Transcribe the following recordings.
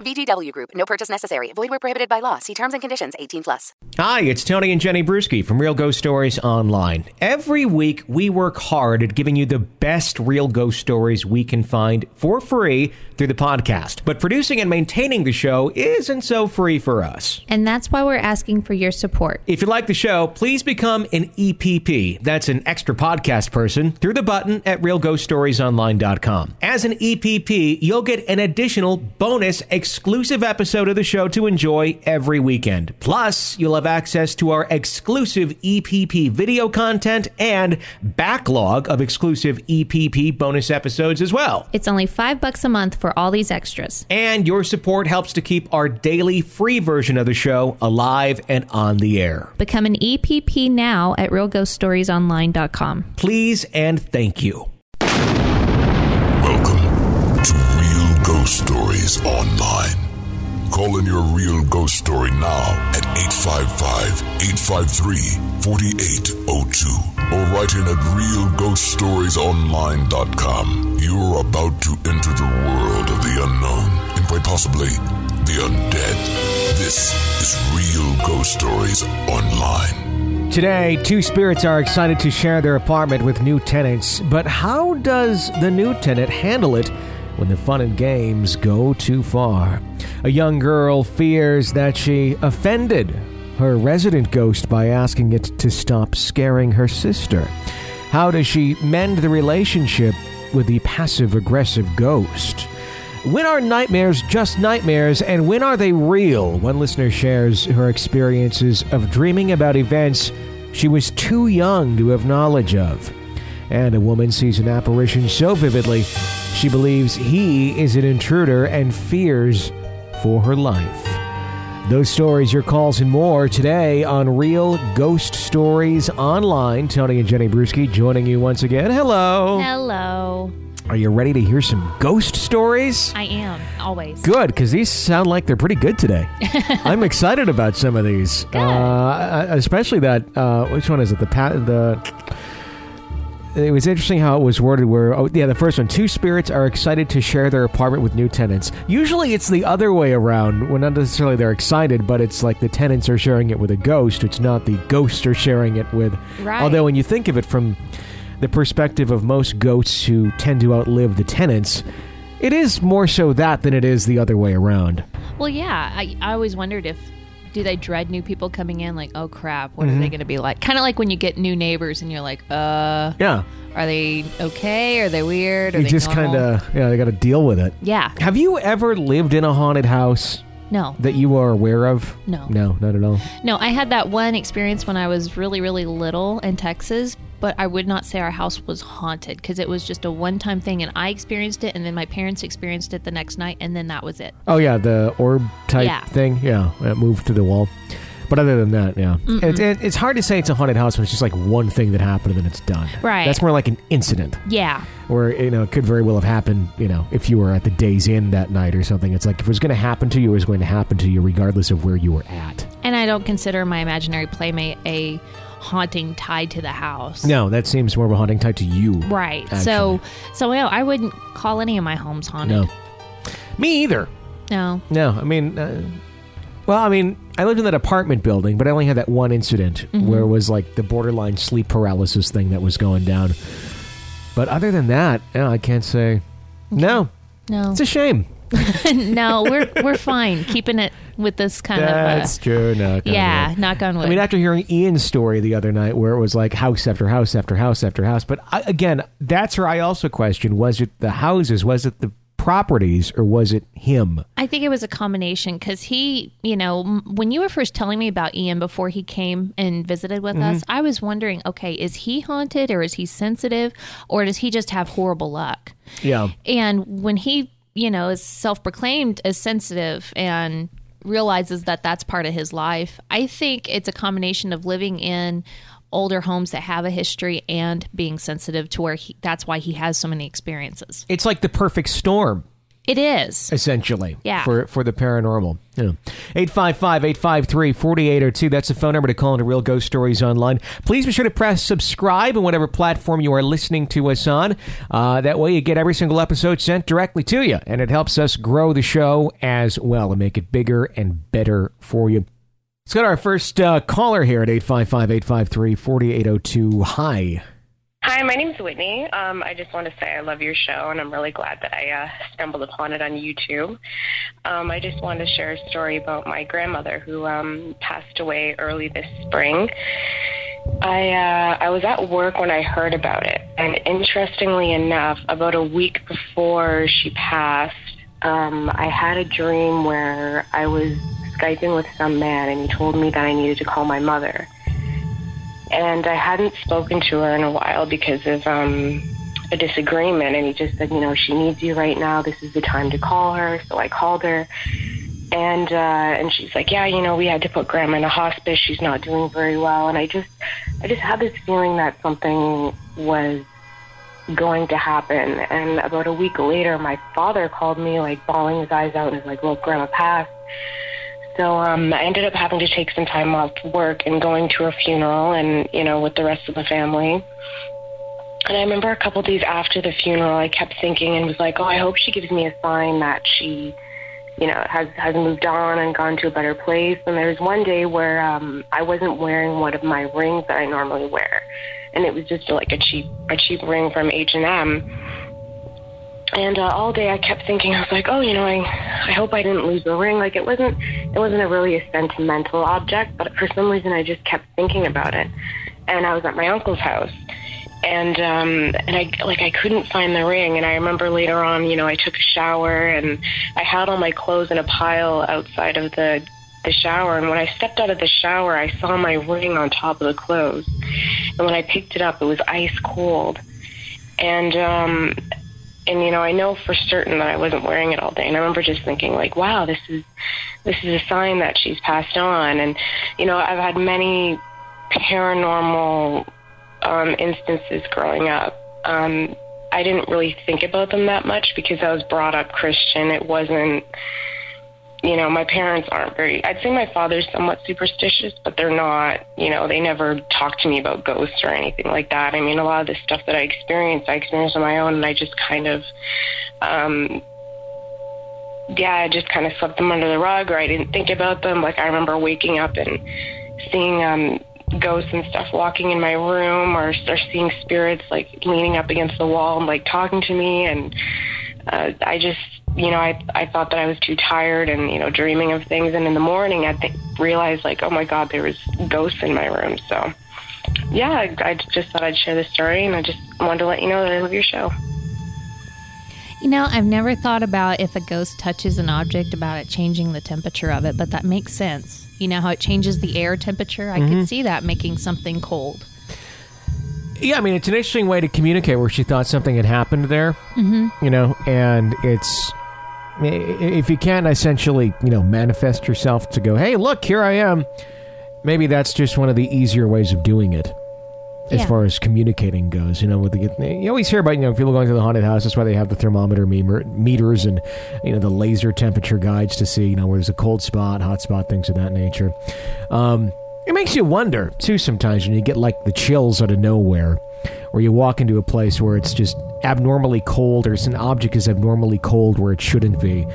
VGW Group. No purchase necessary. Void where prohibited by law. See terms and conditions. 18 plus. Hi, it's Tony and Jenny Bruschi from Real Ghost Stories Online. Every week, we work hard at giving you the best real ghost stories we can find for free through the podcast. But producing and maintaining the show isn't so free for us. And that's why we're asking for your support. If you like the show, please become an EPP. That's an extra podcast person through the button at realghoststoriesonline.com. As an EPP, you'll get an additional bonus exclusive episode of the show to enjoy every weekend. Plus, you'll have access to our exclusive EPP video content and backlog of exclusive EPP bonus episodes as well. It's only five bucks a month for all these extras. And your support helps to keep our daily free version of the show alive and on the air. Become an EPP now at realghoststoriesonline.com. Please and thank you. Ghost Stories Online. Call in your real ghost story now at 855 853 4802 or write in at realghoststoriesonline.com. You're about to enter the world of the unknown and quite possibly the undead. This is Real Ghost Stories Online. Today, two spirits are excited to share their apartment with new tenants, but how does the new tenant handle it when the fun and games go too far? A young girl fears that she offended her resident ghost by asking it to stop scaring her sister. How does she mend the relationship with the passive aggressive ghost? When are nightmares just nightmares, and when are they real? One listener shares her experiences of dreaming about events she was too young to have knowledge of. And a woman sees an apparition so vividly, she believes he is an intruder and fears for her life. Those stories, your calls, and more today on Real Ghost Stories Online. Tony and Jenny Bruschi joining you once again. Hello. Hello. Are you ready to hear some ghost stories? I am, always. Good, because these sound like they're pretty good today. I'm excited about some of these, uh, especially that. Uh, which one is it? The pa- the. It was interesting how it was worded. Where oh yeah, the first one. Two spirits are excited to share their apartment with new tenants. Usually, it's the other way around. When not necessarily they're excited, but it's like the tenants are sharing it with a ghost. It's not the ghosts are sharing it with. Right. Although when you think of it from the perspective of most ghosts who tend to outlive the tenants, it is more so that than it is the other way around. Well, yeah. I, I always wondered if do they dread new people coming in? Like, oh crap, what are Mm-hmm. they going to be like? Kind of like when you get new neighbors and you're like, uh, Yeah, are they okay? Are they weird? Are you they just kind of yeah, they got to deal with it. yeah. Have you ever lived in a haunted house No, that you are aware of? No. no, not at all. no. I had that one experience when I was really, really little in Texas, but I would not say our house was haunted because it was just a one-time thing, and I experienced it, and then my parents experienced it the next night, and then that was it. Oh yeah, the orb type Yeah. thing. Yeah, it moved through the wall. But other than that, yeah, it, it, it's hard to say it's a haunted house when it's just like one thing that happened and then it's done. Right. That's more like an incident. Yeah. or you know it could very well have happened you know if you were at the days inn that night or something it's like if it was going to happen to you it was going to happen to you regardless of where you were at And I don't consider my imaginary playmate a haunting tied to the house. no that seems more of a haunting tied to you Right. Actually. So so no, I wouldn't call any of my homes haunted. no me either No. no i mean uh, well i mean i lived in that apartment building but i only had that one incident Mm-hmm. where it was like the borderline sleep paralysis thing that was going down but other than that yeah, i can't say no No. it's a shame no, we're we're fine keeping it with this kind of that's of true no uh, yeah, knock on wood. I mean, after hearing Ian's story the other night, where it was like house after house after house after house, but I, again, that's where I also question: was it the houses, was it the properties, or was it him? I think it was a combination because he, you know, m- when you were first telling me about Ian before he came and visited with Mm-hmm. us, I was wondering, okay, is he haunted or is he sensitive or does he just have horrible luck? Yeah, And when he you know, is self proclaimed as sensitive and realizes that that's part of his life. I think it's a combination of living in older homes that have a history and being sensitive to where he, that's why he has so many experiences. It's like the perfect storm It is. essentially Yeah. for for the paranormal. Yeah. 855-853-4802 that's the phone number to call into Real Ghost Stories online. Please be sure to press subscribe on whatever platform you are listening to us on. Uh, that way you get every single episode sent directly to you and it helps us grow the show as well and make it bigger and better for you. Let's go to our first uh, caller here at 855-853-4802. Hi. Hi, my name's Whitney. Um, I just want to say I love your show, and I'm really glad that I uh, stumbled upon it on YouTube. Um, I just wanted to share a story about my grandmother who um, passed away early this spring. I uh, I was at work when I heard about it, and interestingly enough, about a week before she passed, um, I had a dream where I was skyping with some man, and he told me that I needed to call my mother and I hadn't spoken to her in a while because of um, a disagreement. And he just said, you know, she needs you right now. This is the time to call her. So I called her, and uh, and she's like, yeah, you know, we had to put Grandma in a hospice. She's not doing very well. And I just, I just had this feeling that something was going to happen. And about a week later, my father called me, like bawling his eyes out, and was like, look, Grandma passed. So um, I ended up having to take some time off work and going to her funeral, and you know, with the rest of the family. And I remember a couple days after the funeral, I kept thinking and was like, "Oh, I hope she gives me a sign that she, you know, has has moved on and gone to a better place." And there was one day where um, I wasn't wearing one of my rings that I normally wear, and it was just like a cheap a cheap ring from H and M. And uh, all day I kept thinking, I was like, oh, you know, I, I hope I didn't lose the ring. Like it wasn't, it wasn't a really a sentimental object, but for some reason I just kept thinking about it. And I was at my uncle's house, and um, and I like I couldn't find the ring. And I remember later on, you know, I took a shower and I had all my clothes in a pile outside of the the shower. And when I stepped out of the shower, I saw my ring on top of the clothes. And when I picked it up, it was ice cold. And um, and you know I know for certain that I wasn't wearing it all day. And I remember just thinking like wow this is this is a sign that she's passed on. And you know I've had many paranormal um, instances growing up. Um, I didn't really think about them that much because I was brought up Christian. It wasn't you know my parents aren't very I'd say my father's somewhat superstitious but they're not you know they never talk to me about ghosts or anything like that. I mean a lot of the stuff that I experienced I experienced on my own and I just kind of um yeah I just kind of swept them under the rug or I didn't think about them. Like I remember waking up and seeing um ghosts and stuff walking in my room or, or seeing spirits like leaning up against the wall and like talking to me and uh, I just, you know, I I thought that I was too tired and you know dreaming of things, and in the morning I th- realized like, oh my God, there was ghosts in my room. So, yeah, I, I just thought I'd share this story, and I just wanted to let you know that I love your show. You know, I've never thought about if a ghost touches an object about it changing the temperature of it, but that makes sense. You know how it changes the air temperature? I could see that making something cold. Yeah, I mean, it's an interesting way to communicate where she thought something had happened there. Mm-hmm. You know, and it's i- if you can't essentially, you know, manifest yourself to go, hey, look, here I am. Maybe that's just one of the easier ways of doing it, as Yeah. far as communicating goes. You know, with the you always hear about you know people going to the haunted house. That's why they have the thermometer meters and you know the laser temperature guides to see you know where there's a cold spot, hot spot, things of that nature. Um, it makes you wonder too sometimes when you get like the chills out of nowhere, or you walk into a place where it's just abnormally cold, or an object is abnormally cold where it shouldn't be.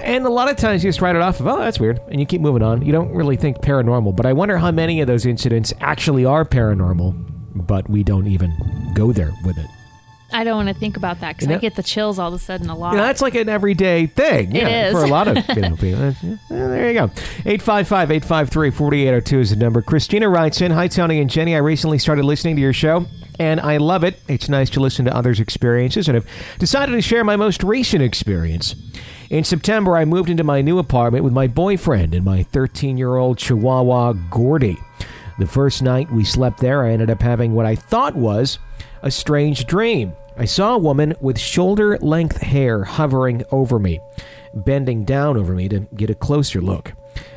And a lot of times you just write it off of, oh, that's weird, and you keep moving on. You don't really think paranormal, but I wonder how many of those incidents actually are paranormal, but we don't even go there with it. I don't want to think about that because You I get the chills all of a sudden a lot. You know, that's like an everyday thing. It yeah, is. For a lot of you know, people. There you go. 855 853 4802 is the number. Christina writes in Hi, Tony and Jenny. I recently started listening to your show, and I love it. It's nice to listen to others' experiences, and I've decided to share my most recent experience. In September, I moved into my new apartment with my boyfriend and my 13 year old Chihuahua, Gordy. The first night we slept there, I ended up having what I thought was a strange dream. I saw a woman with shoulder length hair hovering over me, bending down over me to get a closer look.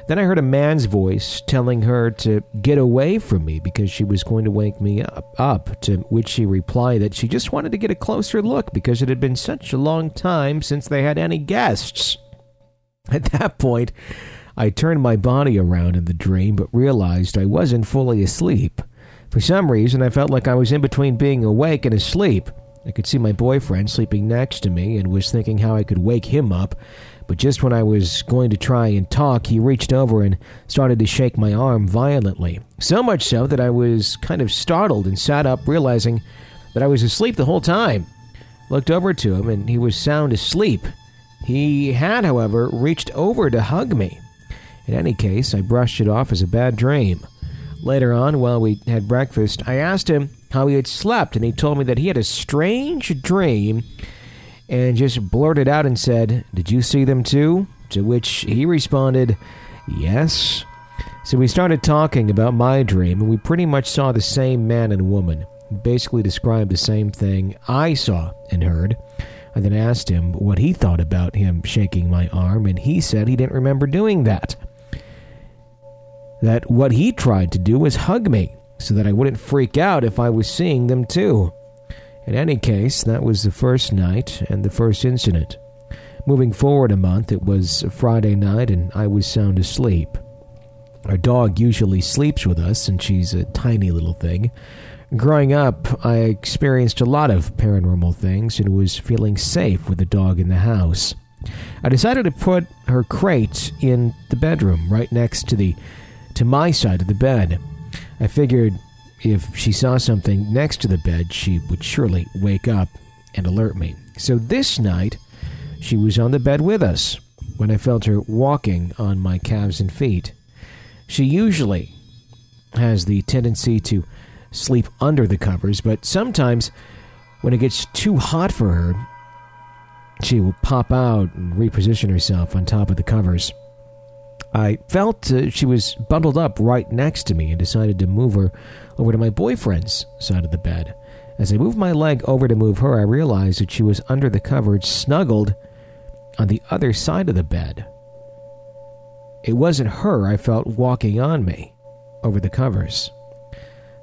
Then I heard a man's voice telling her to get away from me because she was going to wake me up, up, to which she replied that she just wanted to get a closer look because it had been such a long time since they had any guests. At that point, I turned my body around in the dream but realized I wasn't fully asleep. For some reason, I felt like I was in between being awake and asleep. I could see my boyfriend sleeping next to me and was thinking how I could wake him up but just when I was going to try and talk, he reached over and started to shake my arm violently. So much so that I was kind of startled and sat up, realizing that I was asleep the whole time. Looked over to him, and he was sound asleep. He had, however, reached over to hug me. In any case, I brushed it off as a bad dream. Later on, while we had breakfast, I asked him how he had slept, and he told me that he had a strange dream and just blurted out and said, Did you see them too? To which he responded, Yes. So we started talking about my dream, and we pretty much saw the same man and woman. basically described the same thing I saw and heard. I then asked him what he thought about him shaking my arm, and he said he didn't remember doing that. That what he tried to do was hug me so that I wouldn't freak out if I was seeing them too. In any case, that was the first night and the first incident. Moving forward a month, it was a Friday night and I was sound asleep. Our dog usually sleeps with us, and she's a tiny little thing. Growing up, I experienced a lot of paranormal things and was feeling safe with the dog in the house. I decided to put her crate in the bedroom right next to the to my side of the bed. I figured if she saw something next to the bed, she would surely wake up and alert me. So this night, she was on the bed with us when I felt her walking on my calves and feet. She usually has the tendency to sleep under the covers, but sometimes when it gets too hot for her, she will pop out and reposition herself on top of the covers. I felt uh, she was bundled up right next to me and decided to move her over to my boyfriend's side of the bed. As I moved my leg over to move her, I realized that she was under the covers, snuggled on the other side of the bed. It wasn't her I felt walking on me over the covers.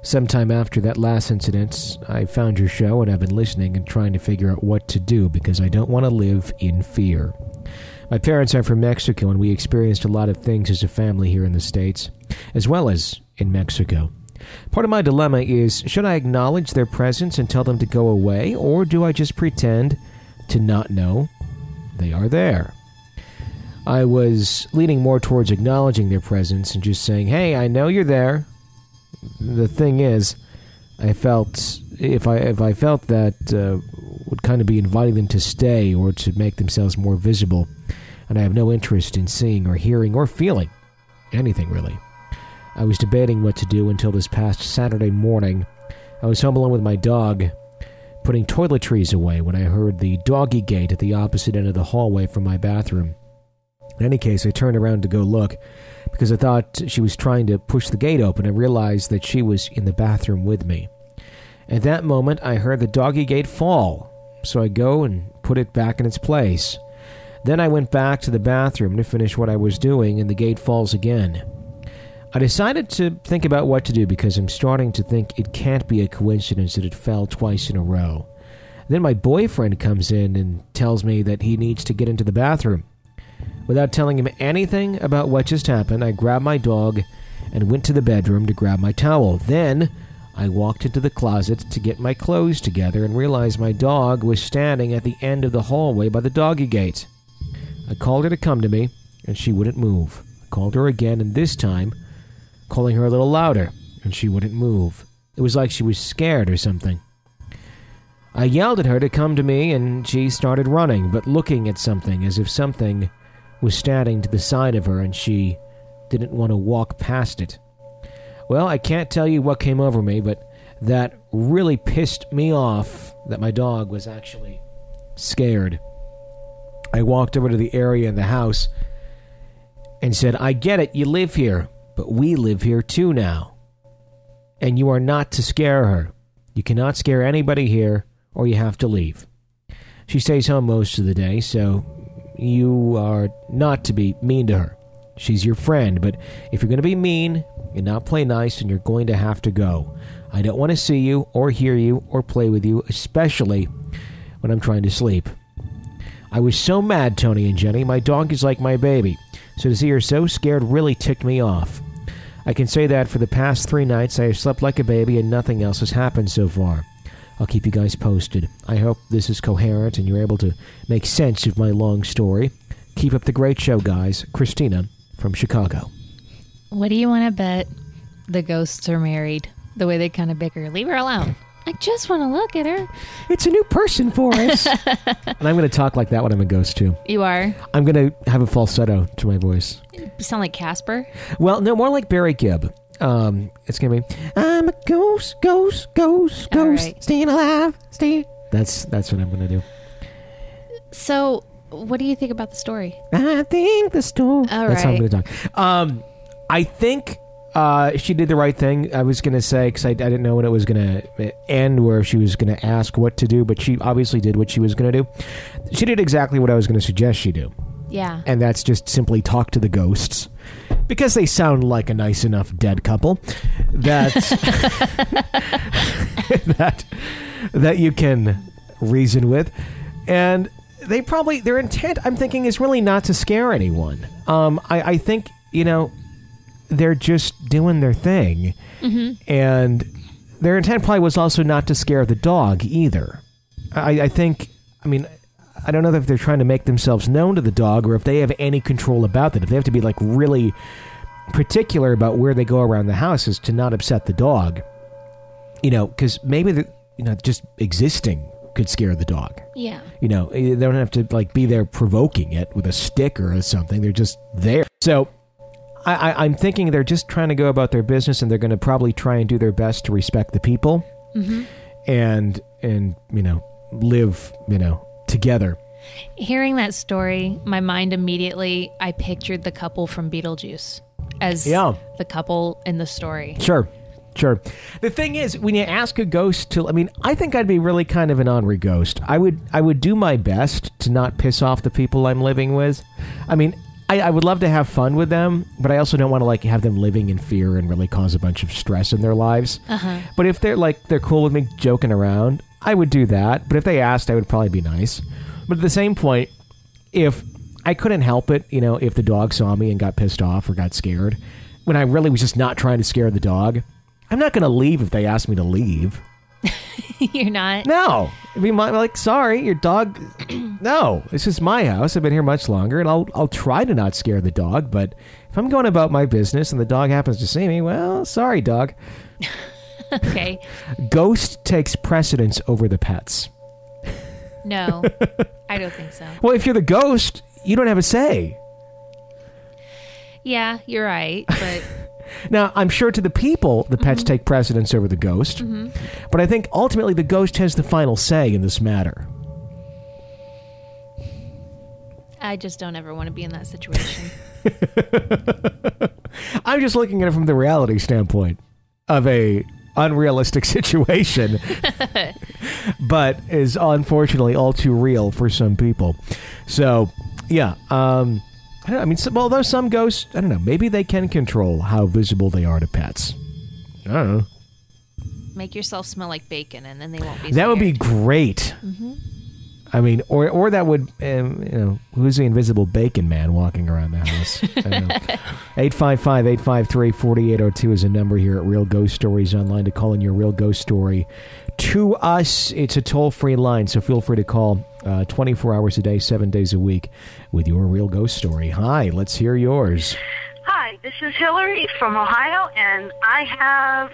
Sometime after that last incident, I found your show and I've been listening and trying to figure out what to do because I don't want to live in fear. My parents are from Mexico, and we experienced a lot of things as a family here in the States, as well as in Mexico. Part of my dilemma is should I acknowledge their presence and tell them to go away, or do I just pretend to not know they are there? I was leaning more towards acknowledging their presence and just saying, hey, I know you're there. The thing is, I felt if I if I felt that uh, would kind of be inviting them to stay or to make themselves more visible, and I have no interest in seeing or hearing or feeling anything really. I was debating what to do until this past Saturday morning. I was home alone with my dog, putting toiletries away when I heard the doggy gate at the opposite end of the hallway from my bathroom. In any case, I turned around to go look because I thought she was trying to push the gate open and realized that she was in the bathroom with me. At that moment, I heard the doggy gate fall, so I go and put it back in its place. Then I went back to the bathroom to finish what I was doing, and the gate falls again. I decided to think about what to do because I'm starting to think it can't be a coincidence that it fell twice in a row. Then my boyfriend comes in and tells me that he needs to get into the bathroom. Without telling him anything about what just happened, I grabbed my dog and went to the bedroom to grab my towel. Then I walked into the closet to get my clothes together and realized my dog was standing at the end of the hallway by the doggy gate. I called her to come to me, and she wouldn't move. I called her again, and this time, calling her a little louder, and she wouldn't move. It was like she was scared or something. I yelled at her to come to me, and she started running, but looking at something as if something was standing to the side of her and she didn't want to walk past it. Well, I can't tell you what came over me, but that really pissed me off that my dog was actually scared. I walked over to the area in the house and said, I get it, you live here, but we live here too now. And you are not to scare her. You cannot scare anybody here or you have to leave. She stays home most of the day, so you are not to be mean to her. She's your friend, but if you're going to be mean and not play nice, then you're going to have to go. I don't want to see you or hear you or play with you, especially when I'm trying to sleep. I was so mad, Tony and Jenny. My dog is like my baby, so to see her so scared really ticked me off. I can say that for the past three nights I have slept like a baby and nothing else has happened so far. I'll keep you guys posted. I hope this is coherent and you're able to make sense of my long story. Keep up the great show, guys. Christina from Chicago. What do you want to bet the ghosts are married? The way they kind of bicker. Leave her alone. I just want to look at her. It's a new person for us. and I'm going to talk like that when I'm a ghost, too. You are. I'm going to have a falsetto to my voice. You sound like Casper. Well, no, more like Barry Gibb. Um, it's gonna be I'm a ghost, ghost, ghost, All ghost, right. staying alive, stay. That's that's what I'm gonna do. So, what do you think about the story? I think the story. All that's how I'm gonna talk. Um, I think uh, she did the right thing. I was gonna say because I, I didn't know when it was gonna end, where she was gonna ask what to do, but she obviously did what she was gonna do. She did exactly what I was gonna suggest she do. Yeah. and that's just simply talk to the ghosts because they sound like a nice enough dead couple that that that you can reason with and they probably their intent i'm thinking is really not to scare anyone um i i think you know they're just doing their thing and their intent probably was also not to scare the dog either i i think i mean I don't know if they're trying to make themselves known to the dog or if they have any control about that. If they have to be like really particular about where they go around the house is to not upset the dog. You know, because maybe the, you know just existing could scare the dog. Yeah. You know, eh, they don't have to like be there provoking it with a stick or something. They're just there. So. I, I, I'm thinking they're just trying to go about their business, and they're going to probably try and do their best to respect the people, mm-hmm. and and you know live you know together. Hearing that story, my mind immediately I pictured the couple from Beetlejuice as Yeah. the couple in the story. Sure. Sure. The thing is, when you ask a ghost to, I mean, I think I'd be really kind of an ornery ghost. I would, I would do my best to not piss off the people I'm living with. I mean, I, I would love to have fun with them, but I also don't want to like have them living in fear and really cause a bunch of stress in their lives. Uh-huh. But if they're like they're cool with me joking around, I would do that. But if they asked, I would probably be nice. But at the same point, if I couldn't help it, you know, if the dog saw me and got pissed off or got scared, when I really was just not trying to scare the dog, I'm not going to leave if they ask me to leave. You're not. No, I mean, my, like, sorry, your dog. no, this is my house. I've been here much longer, and I'll I'll try to not scare the dog. But if I'm going about my business and the dog happens to see me, well, sorry, dog. Okay. Ghost takes precedence over the pets. No, I don't think so. Well, if you're the ghost, you don't have a say. Yeah, you're right, but Now, I'm sure to the people, the pets take precedence over the ghost, but I think ultimately the ghost has the final say in this matter. I just don't ever want to be in that situation. I'm just looking at it from the reality standpoint of a unrealistic situation, but is unfortunately all too real for some people. So, yeah, um, I don't know. I mean, some, although some ghosts, I don't know, maybe they can control how visible they are to pets. I don't know. Make yourself smell like bacon, and then they won't be. That would be great. I mean, or or that would, um, you know, who's the invisible bacon man walking around the house? I 855 853 4802 is a number here at Real Ghost Stories Online to call in your real ghost story to us. It's a toll free line, so feel free to call uh, 24 hours a day, seven days a week with your real ghost story. Hi, let's hear yours. Hi, this is Hillary from Ohio, and I have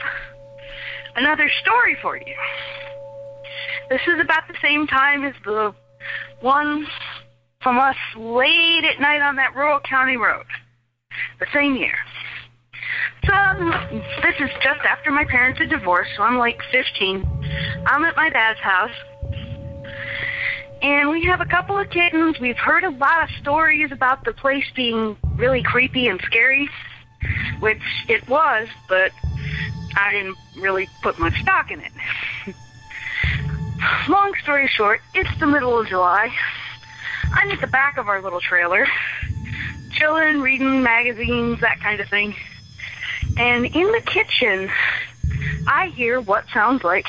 another story for you. This is about the same time as the one from us late at night on that rural county road. The same year. So, this is just after my parents had divorced, so I'm like 15. I'm at my dad's house. And we have a couple of kittens. We've heard a lot of stories about the place being really creepy and scary, which it was, but I didn't really put much stock in it. long story short, it's the middle of July. I'm at the back of our little trailer, chilling, reading magazines, that kind of thing. And in the kitchen, I hear what sounds like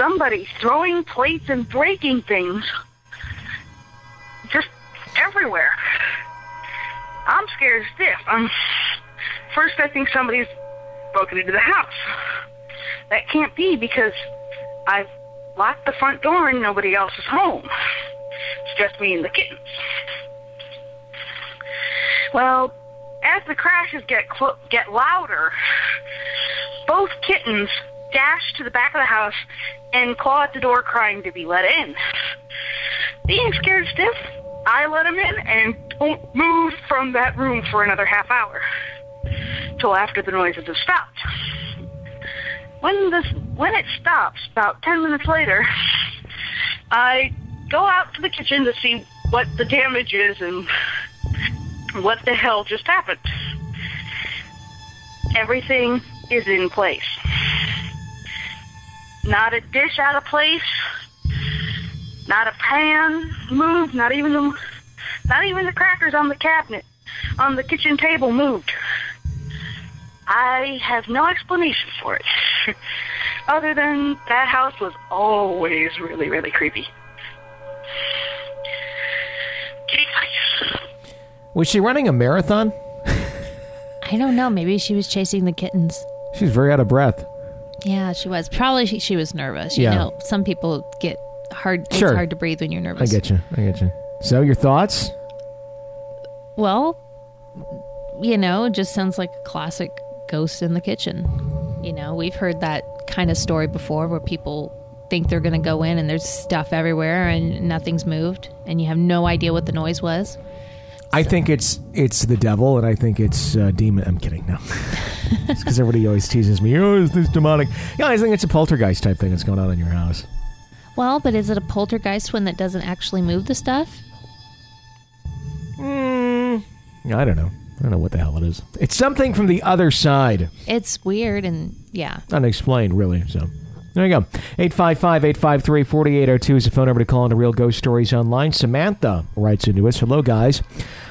somebody throwing plates and breaking things just everywhere. I'm scared stiff. I'm first I think somebody's broken into the house. That can't be because I've locked the front door and nobody else is home. It's just me and the kittens. Well, as the crashes get get louder, both kittens dash to the back of the house and claw at the door crying to be let in. Being scared stiff, I let him in and don't move from that room for another half hour till after the noises have stopped. When this when it stops, about ten minutes later, I go out to the kitchen to see what the damage is and what the hell just happened. Everything is in place. Not a dish out of place. Not a pan moved. Not even the not even the crackers on the cabinet on the kitchen table moved. I have no explanation for it, other than that house was always really, really creepy. Was she running a marathon? I don't know. Maybe she was chasing the kittens. She's very out of breath. Yeah, she was. Probably she, she was nervous. You Yeah. know, some people get hard. It's Sure. hard to breathe when you're nervous. I nervous. get you. I get you. So, your thoughts? Well, you know, it just sounds like a classic ghost in the kitchen. You know, we've heard that kind of story before where people think they're going to go in and there's stuff everywhere and nothing's moved and you have no idea what the noise was. I think it's it's the devil, and I think it's uh, demon. I'm kidding. No, because everybody always teases me. Oh, is this demonic? Yeah, I think it's a poltergeist type thing that's going on in your house. Well, but is it a poltergeist one that doesn't actually move the stuff? Mm, I don't know. I don't know what the hell it is. It's something from the other side. It's weird and yeah. Unexplained, really. So there you go. 855 853 4802 is the phone number to call into Real Ghost Stories Online. Samantha writes into us Hello, guys.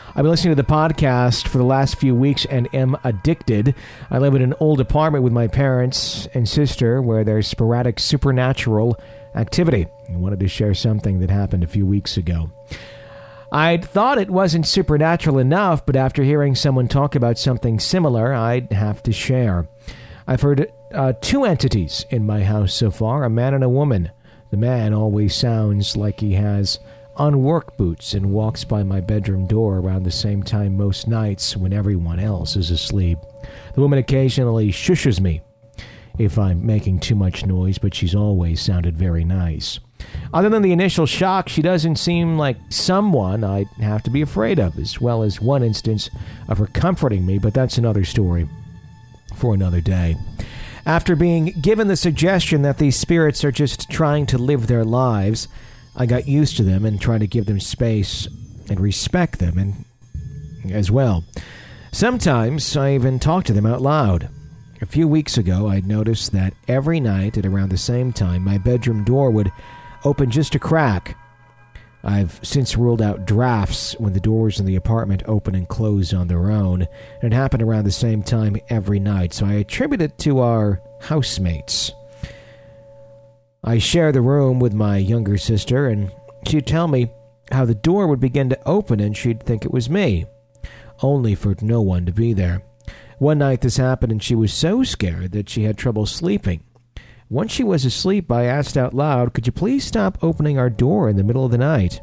I've been listening to the podcast for the last few weeks and am addicted. I live in an old apartment with my parents and sister where there's sporadic supernatural activity. I wanted to share something that happened a few weeks ago. I'd thought it wasn't supernatural enough, but after hearing someone talk about something similar, I'd have to share. I've heard uh, two entities in my house so far a man and a woman. The man always sounds like he has on work boots and walks by my bedroom door around the same time most nights when everyone else is asleep. The woman occasionally shushes me if I'm making too much noise, but she's always sounded very nice. Other than the initial shock, she doesn't seem like someone I'd have to be afraid of, as well as one instance of her comforting me, but that's another story for another day. After being given the suggestion that these spirits are just trying to live their lives, I got used to them and tried to give them space and respect them and as well. Sometimes I even talk to them out loud. A few weeks ago, I noticed that every night at around the same time, my bedroom door would open just a crack. I've since ruled out drafts when the doors in the apartment open and close on their own, and it happened around the same time every night, so I attribute it to our housemates. I share the room with my younger sister, and she'd tell me how the door would begin to open and she'd think it was me, only for no one to be there. One night this happened, and she was so scared that she had trouble sleeping. Once she was asleep, I asked out loud, Could you please stop opening our door in the middle of the night?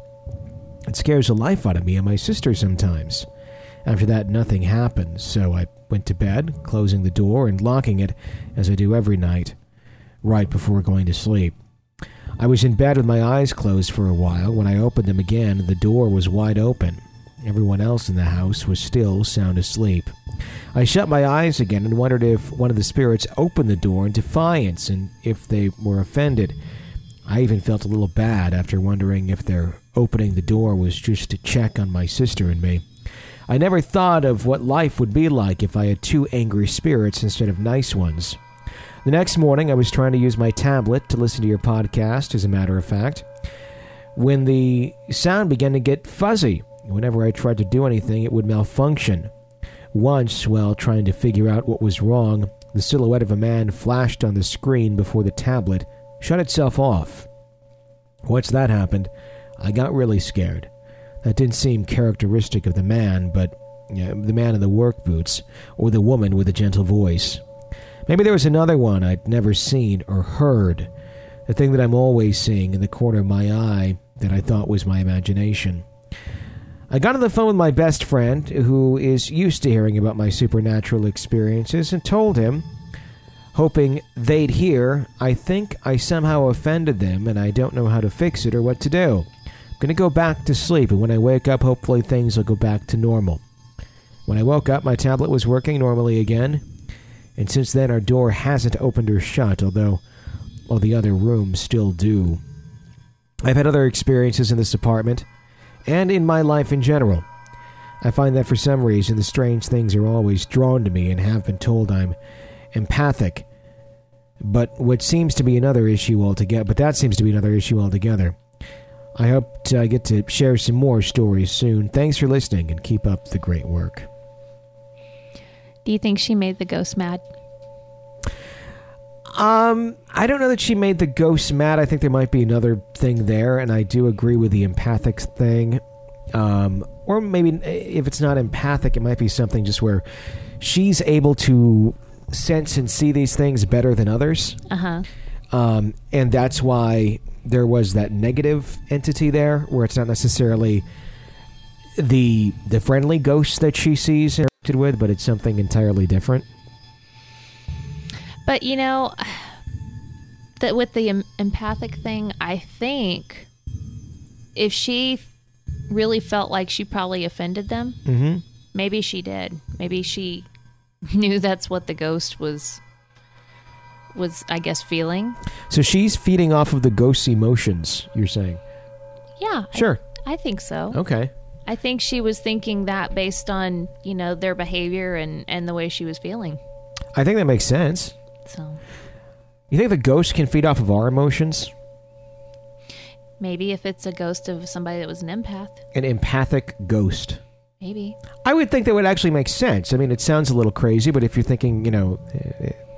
It scares the life out of me and my sister sometimes. After that, nothing happened, so I went to bed, closing the door and locking it, as I do every night, right before going to sleep. I was in bed with my eyes closed for a while. When I opened them again, the door was wide open. Everyone else in the house was still sound asleep. I shut my eyes again and wondered if one of the spirits opened the door in defiance and if they were offended. I even felt a little bad after wondering if their opening the door was just to check on my sister and me. I never thought of what life would be like if I had two angry spirits instead of nice ones. The next morning, I was trying to use my tablet to listen to your podcast, as a matter of fact, when the sound began to get fuzzy. Whenever I tried to do anything, it would malfunction. Once, while trying to figure out what was wrong, the silhouette of a man flashed on the screen before the tablet shut itself off. Once that happened, I got really scared. That didn't seem characteristic of the man, but the man in the work boots, or the woman with a gentle voice. Maybe there was another one I'd never seen or heard, the thing that I'm always seeing in the corner of my eye that I thought was my imagination. I got on the phone with my best friend, who is used to hearing about my supernatural experiences, and told him, hoping they'd hear, I think I somehow offended them and I don't know how to fix it or what to do. I'm going to go back to sleep, and when I wake up, hopefully things will go back to normal. When I woke up, my tablet was working normally again, and since then our door hasn't opened or shut, although all the other rooms still do. I've had other experiences in this apartment and in my life in general. I find that for some reason the strange things are always drawn to me and have been told I'm empathic. But what seems to be another issue altogether, but that seems to be another issue altogether. I hope I get to share some more stories soon. Thanks for listening and keep up the great work. Do you think she made the ghost mad? Um, I don't know that she made the ghost mad. I think there might be another thing there, and I do agree with the empathic thing. Um, or maybe if it's not empathic, it might be something just where she's able to sense and see these things better than others. Uh huh. Um, and that's why there was that negative entity there, where it's not necessarily the the friendly ghost that she sees interacted with, but it's something entirely different. But you know, that with the em- empathic thing, I think if she really felt like she probably offended them, Mm-hmm. maybe she did. Maybe she knew that's what the ghost was was I guess feeling. So she's feeding off of the ghost's emotions. You're saying, Yeah. I- sure, I, think so. okay. I think she was thinking that based on, you know, their behavior and and the way she was feeling. I think that makes sense. So, You think the ghost can feed off of our emotions? maybe if it's a ghost of somebody that was an empath, An empathic ghost. maybe. I would think that would actually make sense. I mean, it sounds a little crazy, but if you're thinking, you know,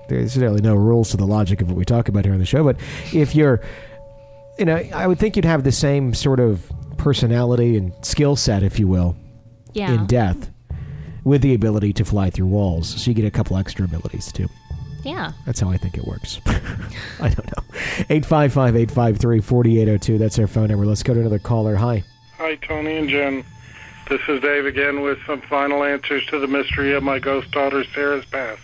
there's really no rules to the logic of what we talk about here on the show. But if you're, you know, I would think you'd have the same sort of personality and skill set, if you will, Yeah. in death, with the ability to fly through walls. So you get a couple extra abilities too. Yeah. That's how I think it works. I don't know. 855 853 4802. That's our phone number. Let's go to another caller. Hi. Hi, Tony and Jen. This is Dave again with some final answers to the mystery of my ghost daughter Sarah's past.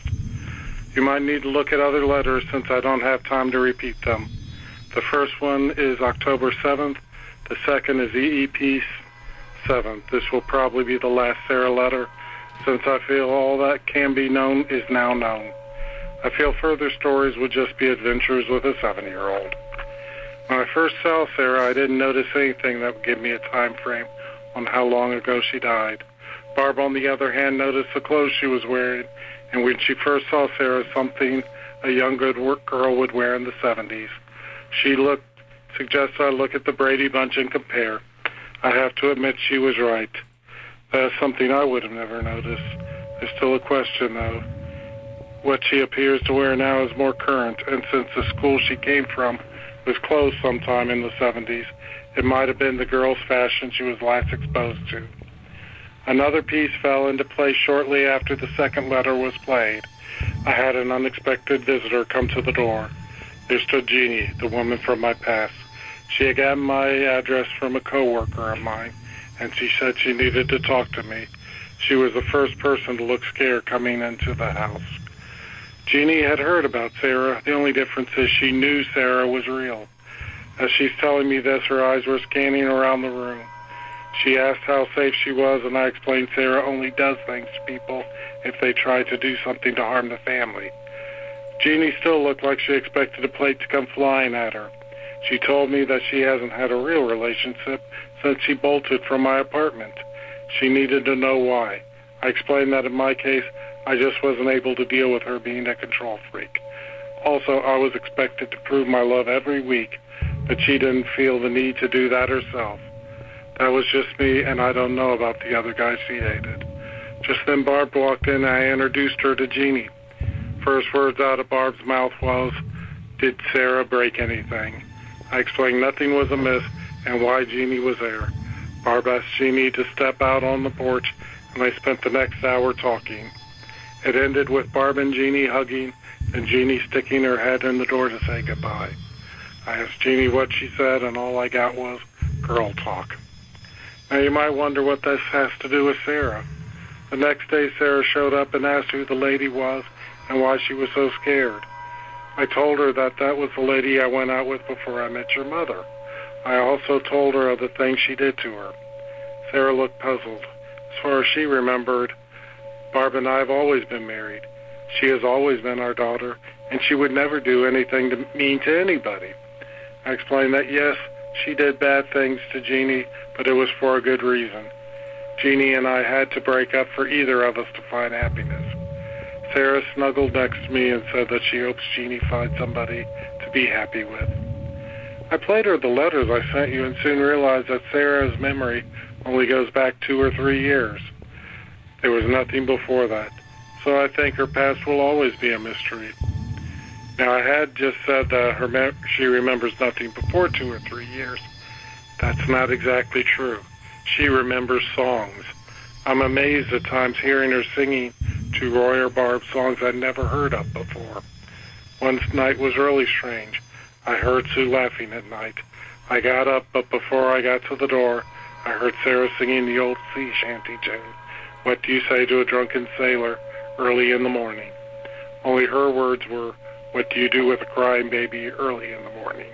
You might need to look at other letters since I don't have time to repeat them. The first one is October 7th. The second is EEP 7th. This will probably be the last Sarah letter since I feel all that can be known is now known. I feel further stories would just be adventures with a seven year old. When I first saw Sarah, I didn't notice anything that would give me a time frame on how long ago she died. Barb, on the other hand, noticed the clothes she was wearing, and when she first saw Sarah, something a young good work girl would wear in the 70s. She looked, suggested I look at the Brady Bunch and compare. I have to admit she was right. That is something I would have never noticed. There's still a question, though. What she appears to wear now is more current, and since the school she came from was closed sometime in the 70s, it might have been the girl's fashion she was last exposed to. Another piece fell into place shortly after the second letter was played. I had an unexpected visitor come to the door. There stood Jeannie, the woman from my past. She had gotten my address from a coworker of mine, and she said she needed to talk to me. She was the first person to look scared coming into the house. Jeannie had heard about Sarah. The only difference is she knew Sarah was real. As she's telling me this, her eyes were scanning around the room. She asked how safe she was, and I explained Sarah only does things to people if they try to do something to harm the family. Jeannie still looked like she expected a plate to come flying at her. She told me that she hasn't had a real relationship since she bolted from my apartment. She needed to know why. I explained that in my case, I just wasn't able to deal with her being a control freak. Also, I was expected to prove my love every week, but she didn't feel the need to do that herself. That was just me, and I don't know about the other guys she dated. Just then Barb walked in and I introduced her to Jeannie. First words out of Barb's mouth was, Did Sarah break anything? I explained nothing was amiss and why Jeannie was there. Barb asked Jeannie to step out on the porch, and I spent the next hour talking. It ended with Barb and Jeannie hugging, and Jeannie sticking her head in the door to say goodbye. I asked Jeannie what she said, and all I got was girl talk. Now you might wonder what this has to do with Sarah. The next day, Sarah showed up and asked who the lady was and why she was so scared. I told her that that was the lady I went out with before I met your mother. I also told her of the things she did to her. Sarah looked puzzled. As far as she remembered, Barb and I have always been married. She has always been our daughter, and she would never do anything to mean to anybody. I explained that yes, she did bad things to Jeannie, but it was for a good reason. Jeannie and I had to break up for either of us to find happiness. Sarah snuggled next to me and said that she hopes Jeannie finds somebody to be happy with. I played her the letters I sent you and soon realized that Sarah's memory only goes back two or three years. There was nothing before that, so I think her past will always be a mystery. Now, I had just said that her me- she remembers nothing before two or three years. That's not exactly true. She remembers songs. I'm amazed at times hearing her singing to Roy or Barb songs I'd never heard of before. One night was really strange. I heard Sue laughing at night. I got up, but before I got to the door, I heard Sarah singing the old sea shanty tune. What do you say to a drunken sailor early in the morning? Only her words were, What do you do with a crying baby early in the morning?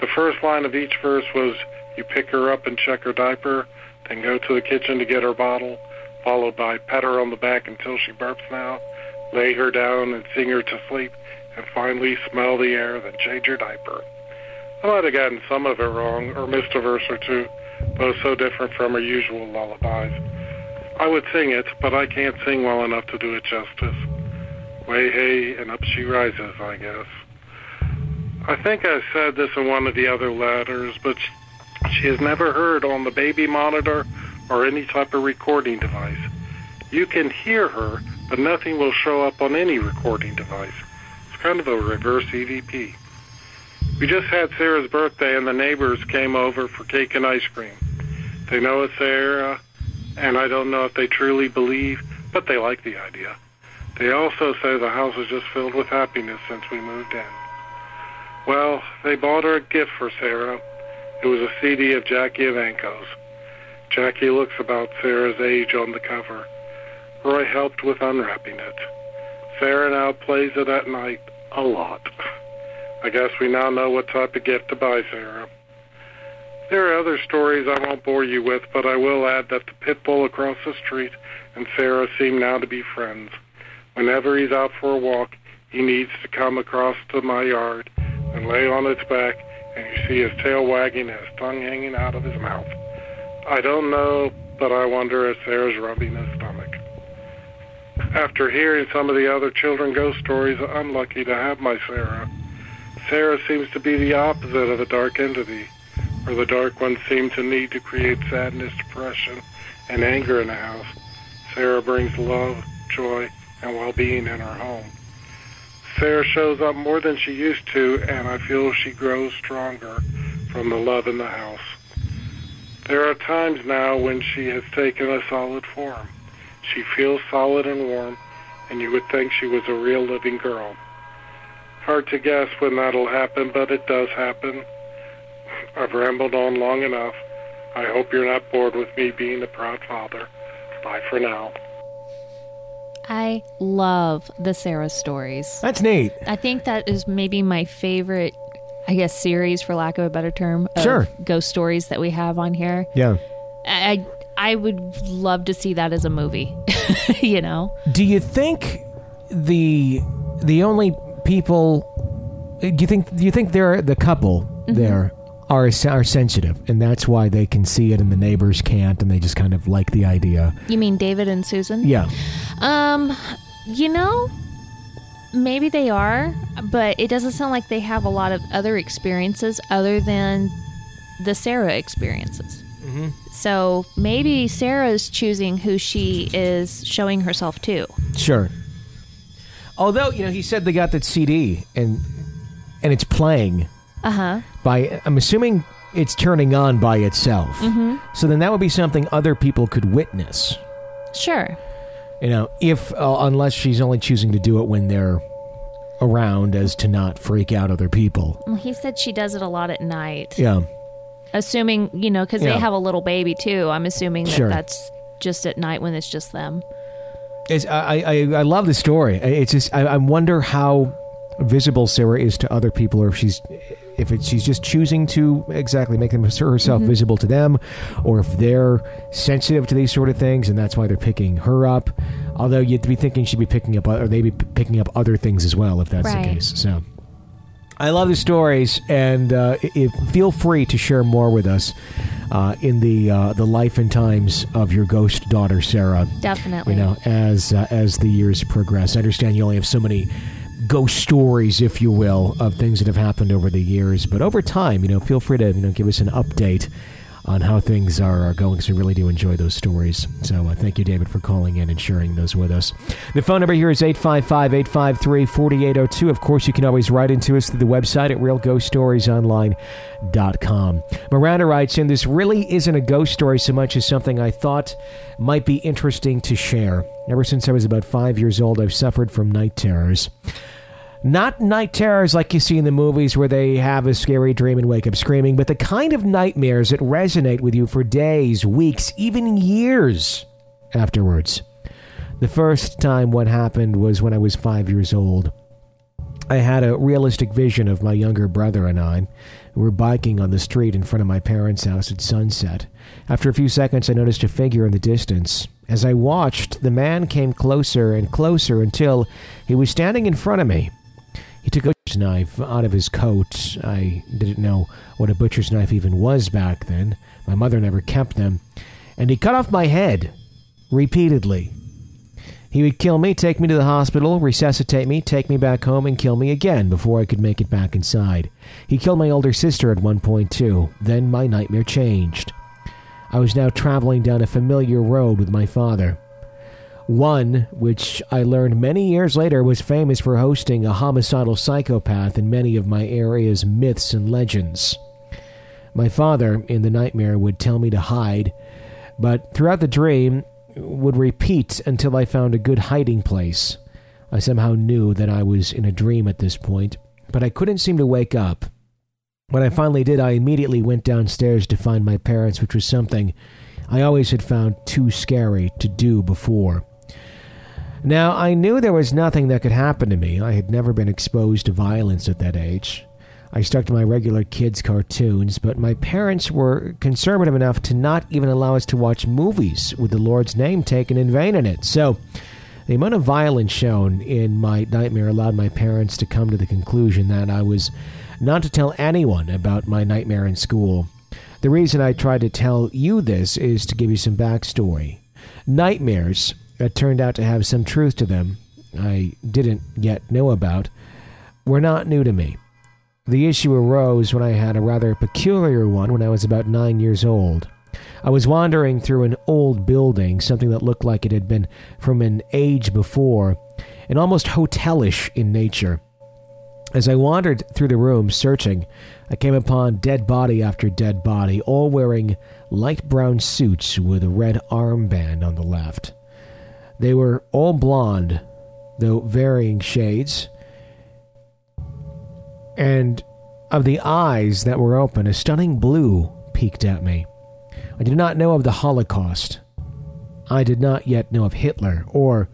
The first line of each verse was, You pick her up and check her diaper, then go to the kitchen to get her bottle, followed by pat her on the back until she burps now, lay her down and sing her to sleep, and finally smell the air, then change her diaper. I might have gotten some of it wrong, or missed a verse or two, both so different from her usual lullabies. I would sing it, but I can't sing well enough to do it justice. Way hey, and up she rises, I guess. I think I said this in one of the other letters, but she has never heard on the baby monitor or any type of recording device. You can hear her, but nothing will show up on any recording device. It's kind of a reverse EVP. We just had Sarah's birthday, and the neighbors came over for cake and ice cream. They know it's Sarah, and I don't know if they truly believe, but they like the idea. They also say the house is just filled with happiness since we moved in. Well, they bought her a gift for Sarah. It was a CD of Jackie Evancho's. Jackie looks about Sarah's age on the cover. Roy helped with unwrapping it. Sarah now plays it at night a lot. I guess we now know what type of gift to buy Sarah. There are other stories I won't bore you with, but I will add that the pit bull across the street and Sarah seem now to be friends. Whenever he's out for a walk, he needs to come across to my yard and lay on its back, and you see his tail wagging and his tongue hanging out of his mouth. I don't know, but I wonder if Sarah's rubbing his stomach. After hearing some of the other children ghost stories, I'm lucky to have my Sarah. Sarah seems to be the opposite of a dark entity, where the dark ones seem to need to create sadness, depression, and anger in the house. Sarah brings love, joy, and well-being in her home. Sarah shows up more than she used to, and I feel she grows stronger from the love in the house. There are times now when she has taken a solid form. She feels solid and warm, and you would think she was a real living girl. Hard to guess when that'll happen, but it does happen. I've rambled on long enough. I hope you're not bored with me being a proud father. Bye for now. I love the Sarah stories. That's neat. I think that is maybe my favorite, I guess, series, for lack of a better term, Sure. ghost stories that we have on here. Yeah. I I would love to see that as a movie. you know, Do you think the the only people do you think do you think they're the couple Mm-hmm. there are are sensitive and that's why they can see it and the neighbors can't and they just kind of like the idea. you mean David and Susan? Yeah. Um, you know, Maybe they are, but it doesn't sound like they have a lot of other experiences other than the Sarah experiences. Mm-hmm. So maybe Sarah's choosing who she is showing herself to. Sure. Although you know, he said they got that CD and and it's playing Uh huh. by. I'm assuming it's turning on by itself. Mm-hmm. So then that would be something other people could witness. Sure. You know, if uh, unless she's only choosing to do it when they're around, as to not freak out other people. Well, he said she does it a lot at night. Yeah. Assuming, you know, because Yeah. they have a little baby too. I'm assuming that Sure. that's just at night when it's just them. It's, I, I I love the story. It's just I, I wonder how visible Sarah is to other people, or if she's if it, she's just choosing to exactly make them herself Mhm. visible to them, or if they're sensitive to these sort of things and that's why they're picking her up. Although you'd be thinking she'd be picking up, or they'd be picking up other things as well if that's Right. the case. So. I love the stories, and uh, if, feel free to share more with us uh, in the uh, the life and times of your ghost daughter, Sarah. Definitely. You know, as uh, as the years progress, I understand you only have so many ghost stories, if you will, of things that have happened over the years. But over time, you know, feel free to you know give us an update on how things are, are going. Because we really do enjoy those stories. So uh, thank you, David, for calling in and sharing those with us. The phone number here is 855-853-4802. Of course, you can always write into us through the website at realghoststoriesonline.com. Miranda writes in, this really isn't a ghost story so much as something I thought might be interesting to share. Ever since I was about five years old, I've suffered from night terrors. Not night terrors like you see in the movies where they have a scary dream and wake up screaming, but the kind of nightmares that resonate with you for days, weeks, even years afterwards. The first time what happened was when I was five years old. I had a realistic vision of my younger brother and I. We were biking on the street in front of my parents' house at sunset. After a few seconds, I noticed a figure in the distance. As I watched, the man came closer and closer until he was standing in front of me. He took a butcher's knife out of his coat. I didn't know what a butcher's knife even was back then. My mother never kept them. And he cut off my head repeatedly. He would kill me, take me to the hospital, resuscitate me, take me back home, and kill me again before I could make it back inside. He killed my older sister at one point, too. Then my nightmare changed. I was now traveling down a familiar road with my father. One, which I learned many years later was famous for hosting a homicidal psychopath in many of my area's myths and legends. My father, in the nightmare, would tell me to hide, but throughout the dream, would repeat until I found a good hiding place. I somehow knew that I was in a dream at this point, but I couldn't seem to wake up. When I finally did, I immediately went downstairs to find my parents, which was something I always had found too scary to do before. Now, I knew there was nothing that could happen to me. I had never been exposed to violence at that age. I stuck to my regular kids' cartoons, but my parents were conservative enough to not even allow us to watch movies with the Lord's name taken in vain in it. So, the amount of violence shown in my nightmare allowed my parents to come to the conclusion that I was not to tell anyone about my nightmare in school. The reason I tried to tell you this is to give you some backstory. Nightmares that turned out to have some truth to them, I didn't yet know about, were not new to me. The issue arose when I had a rather peculiar one when I was about nine years old. I was wandering through an old building, something that looked like it had been from an age before, and almost hotelish in nature. As I wandered through the room searching, I came upon dead body after dead body, all wearing light brown suits with a red armband on the left. They were all blonde, though varying shades, and of the eyes that were open, a stunning blue peeked at me. I did not know of the Holocaust. I did not yet know of Hitler or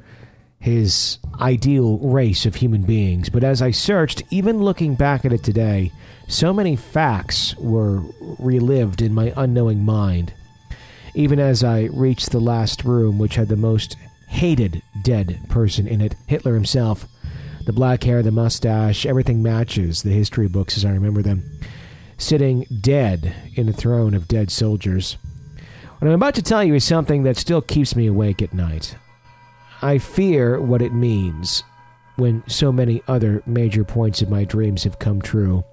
his ideal race of human beings, but as I searched, even looking back at it today, so many facts were relived in my unknowing mind. Even as I reached the last room, which had the most hated dead person in it, Hitler himself, the black hair, the mustache, everything matches the history books as I remember them, sitting dead in a throne of dead soldiers. What I'm about to tell you is something that still keeps me awake at night. I fear what it means. when so many other major points of my dreams have come true.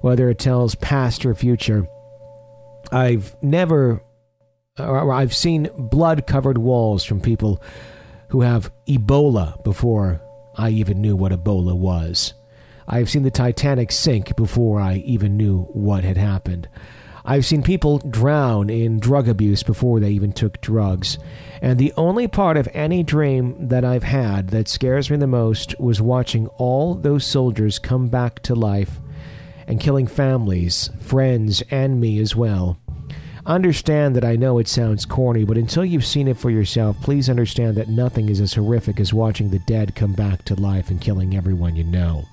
Whether it tells past or future, I've never, or I've seen blood covered walls from people who have Ebola before I even knew what Ebola was. I've seen the Titanic sink before I even knew what had happened. I've seen people drown in drug abuse before they even took drugs. And the only part of any dream that I've had that scares me the most was watching all those soldiers come back to life and killing families, friends, and me as well. Understand that I know it sounds corny, but until you've seen it for yourself, please understand that nothing is as horrific as watching the dead come back to life and killing everyone you know.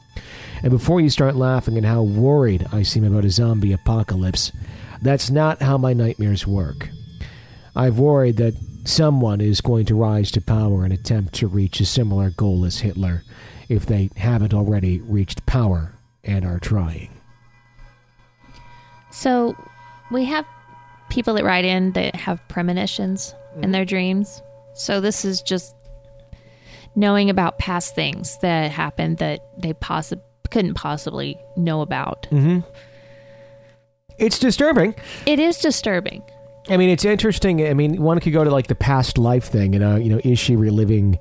And before you start laughing at how worried I seem about a zombie apocalypse, that's not how my nightmares work. I've worried that someone is going to rise to power and attempt to reach a similar goal as Hitler if they haven't already reached power and are trying. So we have people that write in that have premonitions in mm-hmm. their dreams. So this is just knowing about past things that happened that they possibly couldn't possibly know about. Mm-hmm. It's disturbing. It is disturbing. I mean, it's interesting. I mean, one could go to like the past life thing, you know, you know, is she reliving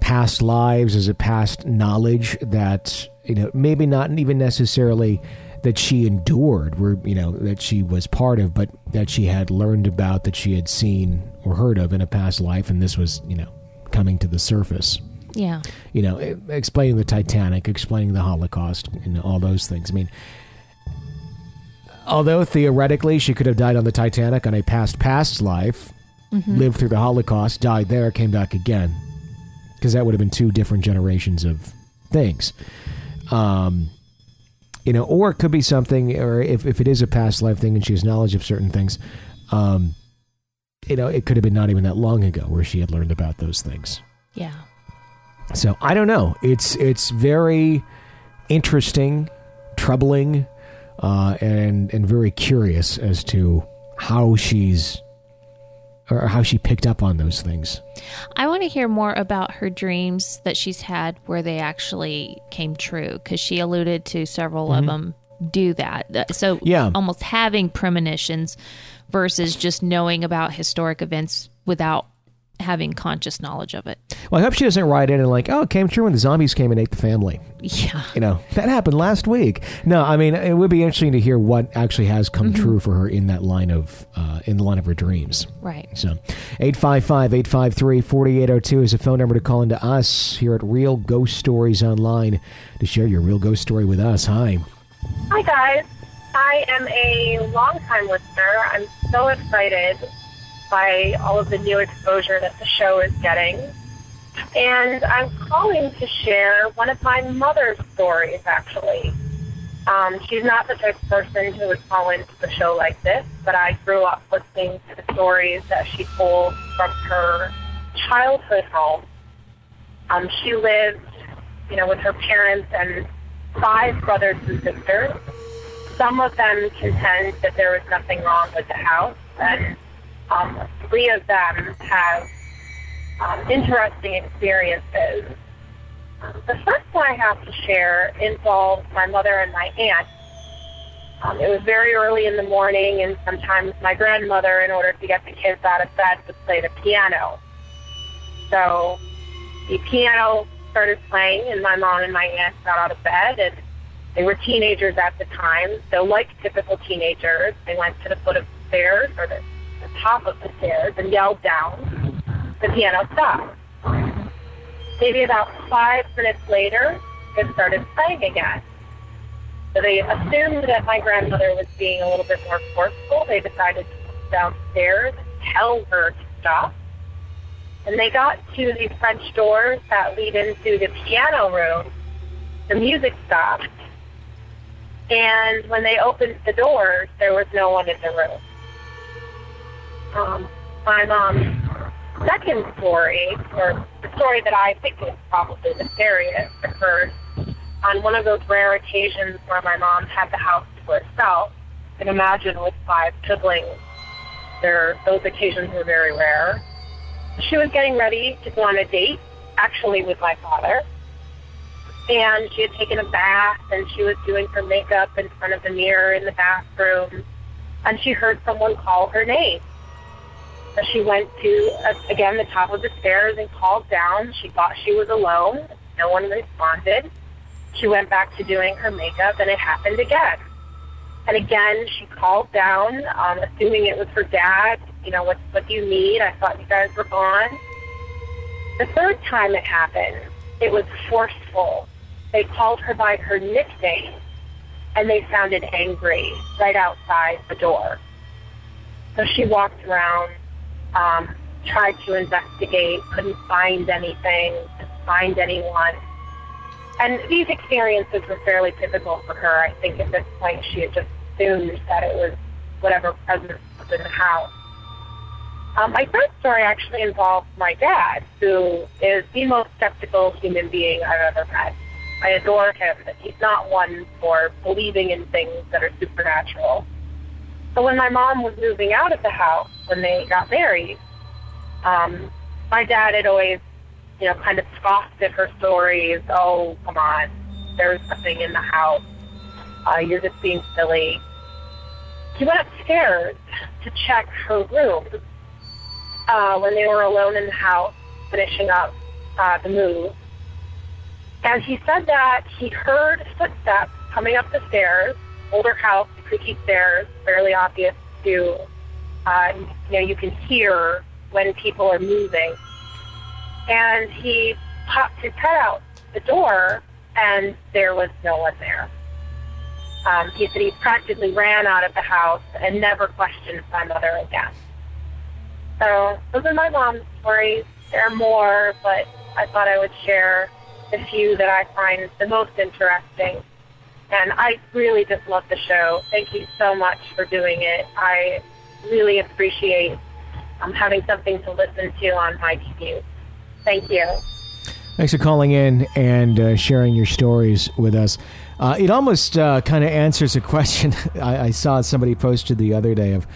past lives? Is it past knowledge that, you know, maybe not even necessarily that she endured, where, you know, that she was part of, but that she had learned about, that she had seen or heard of in a past life, and this was, you know, coming to the surface. Yeah. You know, explaining the Titanic, explaining the Holocaust, and all those things. I mean, although theoretically she could have died on the Titanic on a past past life, lived through the Holocaust, died there, came back again, because that would have been two different generations of things. Um, you know, or it could be something, or if, if it is a past life thing and she has knowledge of certain things, um, you know, it could have been not even that long ago where she had learned about those things. Yeah. So I don't know. It's it's very interesting, troubling, uh, and and very curious as to how she's or how she picked up on those things. I want to hear more about her dreams that she's had where they actually came true because she alluded to several of them do that. Uh, So, Yeah. almost having premonitions versus just knowing about historic events without having conscious knowledge of it. Well, I hope she doesn't write in and like, oh, it came true when the zombies came and ate the family. Yeah. You know, that happened last week. No, I mean, it would be interesting to hear what actually has come true for her in that line of uh, in the line of her dreams. Right. So, 855 853 4802 is a phone number to call into us here at Real Ghost Stories Online to share your real ghost story with us. Hi. Hi, guys. I am a longtime listener. I'm so excited by all of the new exposure that the show is getting. And I'm calling to share one of my mother's stories, actually. Um, she's not the type of person who would call into the show like this, but I grew up listening to the stories that she told from her childhood home. Um, she lived, you know, with her parents and five brothers and sisters. Some of them contend that there was nothing wrong with the house, and um, three of them have um, interesting experiences. The first one I have to share involves my mother and my aunt. Um, it was very early in the morning, and sometimes my grandmother, in order to get the kids out of bed, would play the piano. So the piano started playing, and my mom and my aunt got out of bed, and they were teenagers at the time. So, like typical teenagers, they went to the foot of the stairs or the, the top of the stairs and yelled down. The piano stopped. Maybe about five minutes later, it started playing again. So they assumed that my grandmother was being a little bit more forceful. They decided to come downstairs and tell her to stop. And they got to the French doors that lead into the piano room. The music stopped. And when they opened the doors, there was no one in the room. Um, my mom's second story, or the story that I think is probably the scariest, occurred on one of those rare occasions where my mom had the house to herself. Can imagine with five siblings, there, those occasions were very rare. She was getting ready to go on a date, actually with my father. and she had taken a bath and she was doing her makeup in front of the mirror in the bathroom and she heard someone call her name. So she went to, uh, again, the top of the stairs and called down. She thought she was alone. No one responded. She went back to doing her makeup and it happened again. And again, she called down, um, assuming it was her dad. You know, what, what do you need? I thought you guys were gone. The third time it happened, it was forceful. They called her by her nickname, and they sounded angry right outside the door. So she walked around, um, tried to investigate, couldn't find anything, find anyone. And these experiences were fairly typical for her. I think at this point she had just assumed that it was whatever presence was in the house. Um, my third story actually involves my dad, who is the most skeptical human being I've ever met. I adore him, but he's not one for believing in things that are supernatural. So when my mom was moving out of the house when they got married, um, my dad had always, you know, kind of scoffed at her stories. Oh, come on, there's nothing in the house. Uh, you're just being silly. He went upstairs to check her room uh, when they were alone in the house, finishing up uh, the move. And he said that he heard footsteps coming up the stairs, older house, creaky stairs, fairly obvious to, uh, you know, you can hear when people are moving. And he popped his head out the door, and there was no one there. Um, he said he practically ran out of the house and never questioned my mother again. So those are my mom's stories. There are more, but I thought I would share the few that I find the most interesting. And I really just love the show. Thank you so much for doing it. I really appreciate um, having something to listen to on my commute. Thank you. Thanks for calling in and uh, sharing your stories with us. Uh, it almost uh, kind of answers a question I, I, saw somebody posted the other day of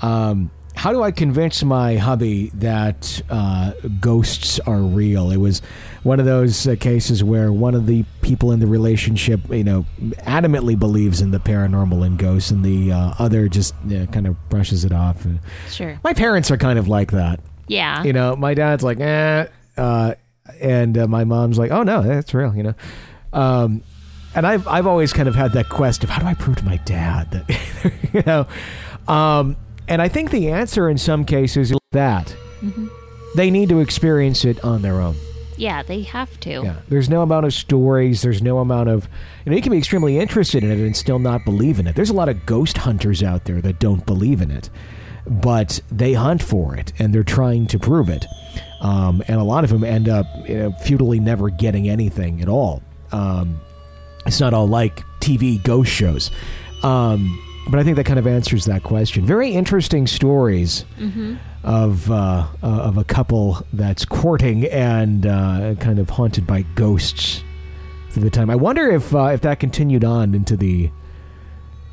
um, how do I convince my hubby that uh, ghosts are real? It was one of those uh, cases where one of the people in the relationship, you know, adamantly believes in the paranormal and ghosts, and the uh, other just kind of brushes it off. Sure. My parents are kind of like that. Yeah. You know, my dad's like, eh, uh, and uh, my mom's like, oh no, that's real. You know. Um, and I've I've always kind of had that quest of how do I prove to my dad that you know um, and I think the answer in some cases is that mm-hmm. they need to experience it on their own. Yeah, they have to. Yeah, there's no amount of stories. There's no amount of you know you can be extremely interested in it and still not believe in it. There's a lot of ghost hunters out there that don't believe in it, but they hunt for it and they're trying to prove it. Um, and a lot of them end up you know, futilely never getting anything at all. Um, it's not all like TV ghost shows. Um, but I think that kind of answers that question. Very interesting stories mm-hmm. of uh, uh, of a couple that's courting and uh, kind of haunted by ghosts through the time. I wonder if uh, if that continued on into the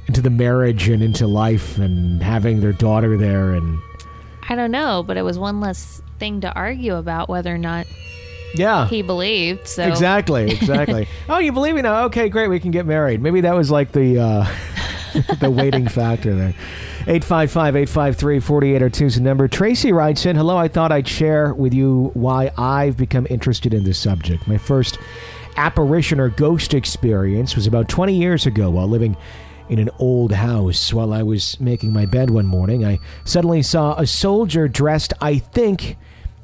into the marriage and into life and having their daughter there and. I don't know, but it was one less thing to argue about whether or not yeah he believed so exactly exactly oh you believe me now okay great we can get married maybe that was like the uh the waiting factor there. 855-853-4802 is the number. Tracy writes in, Hello, I thought I'd share with you why I've become interested in this subject. My first apparition or ghost experience was about 20 years ago while living in an old house. While I was making my bed one morning, I suddenly saw a soldier dressed, I think,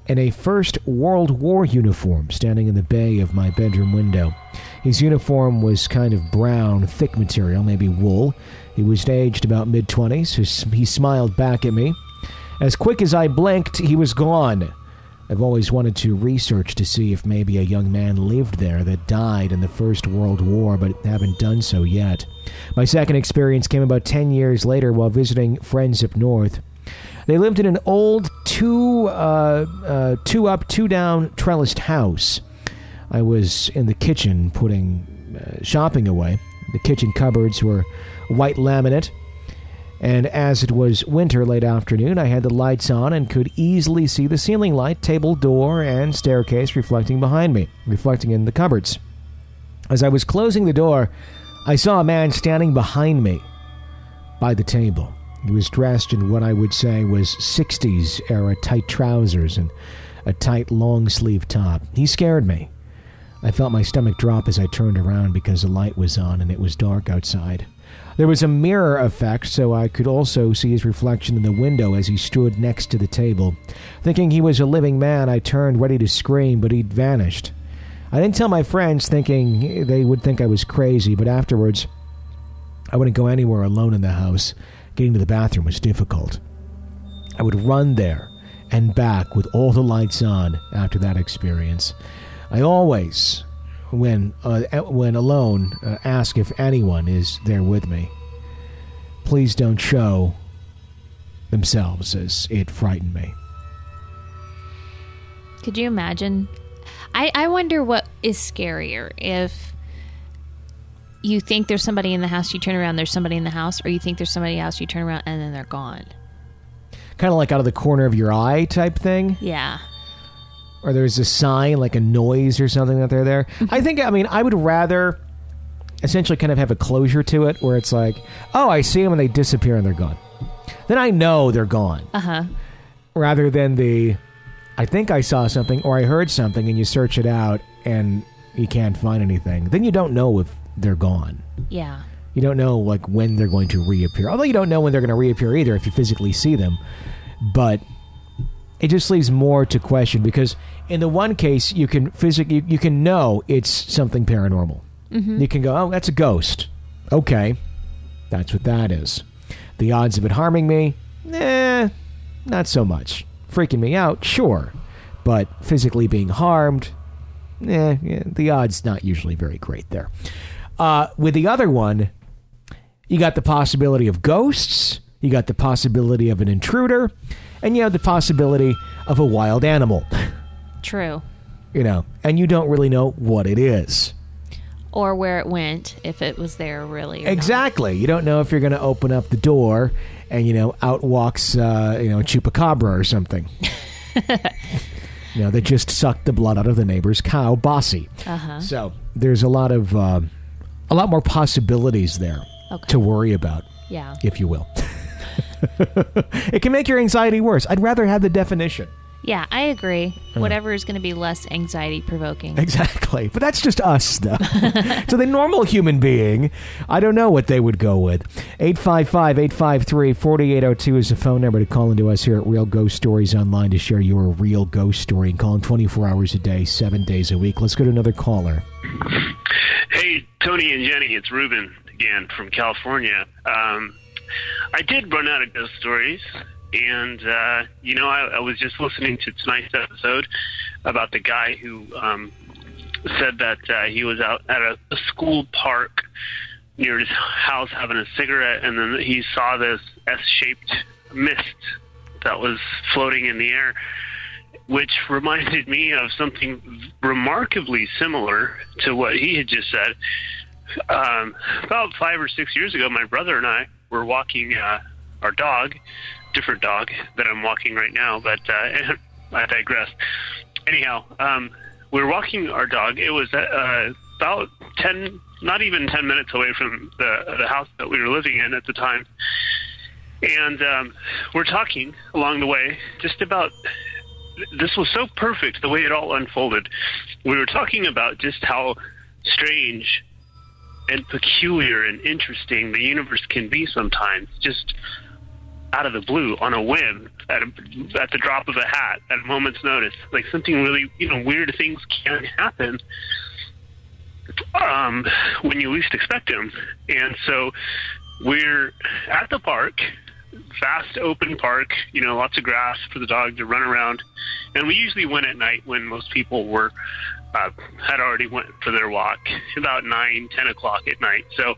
in a First World War uniform standing in the bay of my bedroom window. His uniform was kind of brown, thick material, maybe wool. He was aged about mid 20s. He smiled back at me. As quick as I blinked, he was gone. I've always wanted to research to see if maybe a young man lived there that died in the First World War, but haven't done so yet. My second experience came about 10 years later while visiting friends up north. They lived in an old two, uh, uh, two up, two down trellised house. I was in the kitchen putting uh, shopping away. The kitchen cupboards were white laminate, and as it was winter late afternoon, I had the lights on and could easily see the ceiling light, table door, and staircase reflecting behind me, reflecting in the cupboards. As I was closing the door, I saw a man standing behind me by the table. He was dressed in what I would say was 60s era tight trousers and a tight long sleeve top. He scared me. I felt my stomach drop as I turned around because the light was on and it was dark outside. There was a mirror effect, so I could also see his reflection in the window as he stood next to the table. Thinking he was a living man, I turned ready to scream, but he'd vanished. I didn't tell my friends, thinking they would think I was crazy, but afterwards, I wouldn't go anywhere alone in the house. Getting to the bathroom was difficult. I would run there and back with all the lights on after that experience. I always, when uh, when alone, uh, ask if anyone is there with me. Please don't show themselves, as it frightened me. Could you imagine? I, I wonder what is scarier if you think there's somebody in the house, you turn around, there's somebody in the house, or you think there's somebody else, you turn around, and then they're gone. Kind of like out of the corner of your eye type thing. Yeah. or there's a sign like a noise or something that they're there. Mm-hmm. I think I mean I would rather essentially kind of have a closure to it where it's like, oh, I see them and they disappear and they're gone. Then I know they're gone. Uh huh. Rather than the I think I saw something or I heard something and you search it out and you can't find anything. Then you don't know if they're gone. Yeah. You don't know like when they're going to reappear. Although you don't know when they're going to reappear either if you physically see them. But it just leaves more to question because in the one case you can physically you, you can know it's something paranormal. Mhm. You can go, "Oh, that's a ghost." Okay. That's what that is. The odds of it harming me? Eh, not so much. Freaking me out? Sure. But physically being harmed? Eh, yeah, the odds not usually very great there. Uh, with the other one, you got the possibility of ghosts, you got the possibility of an intruder, and you have the possibility of a wild animal, True. you know, and you don't really know what it is. Or where it went, if it was there really. or not. Exactly. You don't know if you're going to open up the door and, you know, out walks, uh, you know, chupacabra or something. you know, that just sucked the blood out of the neighbor's cow, Bossy. Uh-huh. So there's a lot of, uh, a lot more possibilities there Okay. to worry about, Yeah. if you will. it can make your anxiety worse. I'd rather have the definition. Yeah, I agree. Uh. Whatever is going to be less anxiety provoking. Exactly. But that's just us, though. so the normal human being, I don't know what they would go with. 855 853 4802 is the phone number to call into us here at Real Ghost Stories Online to share your real ghost story and call in 24 hours a day, seven days a week. Let's go to another caller. Hey, Tony and Jenny, it's Ruben again from California. Um, I did run out of ghost stories, and uh, you know, I, I was just listening to tonight's episode about the guy who um, said that uh, he was out at a, a school park near his house having a cigarette, and then he saw this S-shaped mist that was floating in the air which reminded me of something remarkably similar to what he had just said. Um, about five or six years ago, my brother and I were walking uh, our dog, different dog that I'm walking right now, but uh, I digress. Anyhow, um, we were walking our dog. It was uh, about 10, not even 10 minutes away from the, the house that we were living in at the time. And um, we're talking along the way just about this was so perfect the way it all unfolded. We were talking about just how strange and peculiar and interesting the universe can be sometimes, just out of the blue, on a whim, at, a, at the drop of a hat, at a moment's notice. Like something really, you know, weird things can happen um, when you least expect them. And so we're at the park vast open park, you know, lots of grass for the dog to run around. And we usually went at night when most people were uh, had already went for their walk, about nine, ten o'clock at night. So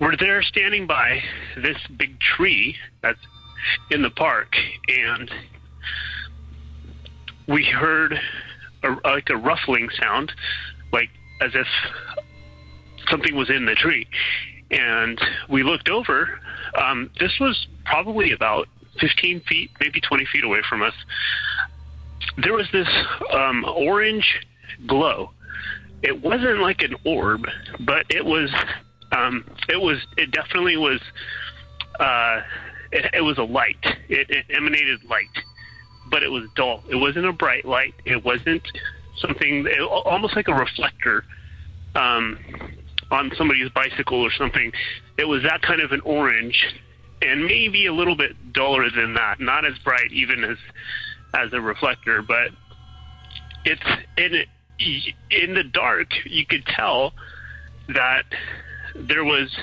we're there standing by this big tree that's in the park, and we heard a, like a ruffling sound, like as if something was in the tree. And we looked over. Um, this was probably about 15 feet, maybe 20 feet away from us. There was this um, orange glow it wasn't like an orb, but it was um, it was it definitely was uh, it, it was a light. It, it emanated light, but it was dull. It wasn't a bright light. It wasn't something it, almost like a reflector um, on somebody's bicycle or something. It was that kind of an orange, and maybe a little bit duller than that. Not as bright, even as as a reflector, but it's in it in the dark, you could tell that there was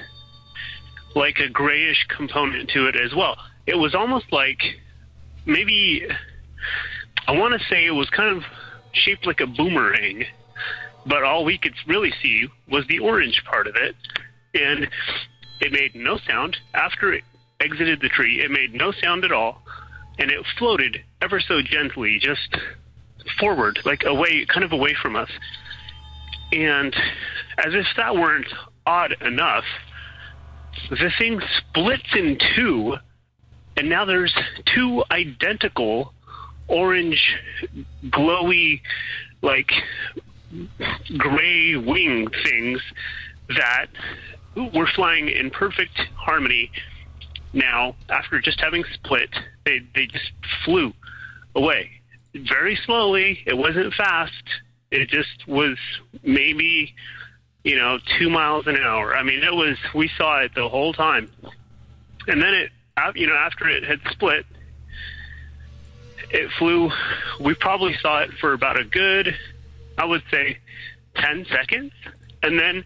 like a grayish component to it as well. It was almost like maybe I want to say it was kind of shaped like a boomerang, but all we could really see was the orange part of it, and it made no sound after it exited the tree. It made no sound at all, and it floated ever so gently, just forward, like away, kind of away from us. And as if that weren't odd enough, the thing splits in two, and now there's two identical orange, glowy, like gray wing things that were flying in perfect harmony. Now, after just having split, they they just flew away very slowly. It wasn't fast. It just was maybe, you know, two miles an hour. I mean, it was. We saw it the whole time, and then it, you know, after it had split, it flew. We probably saw it for about a good, I would say, ten seconds, and then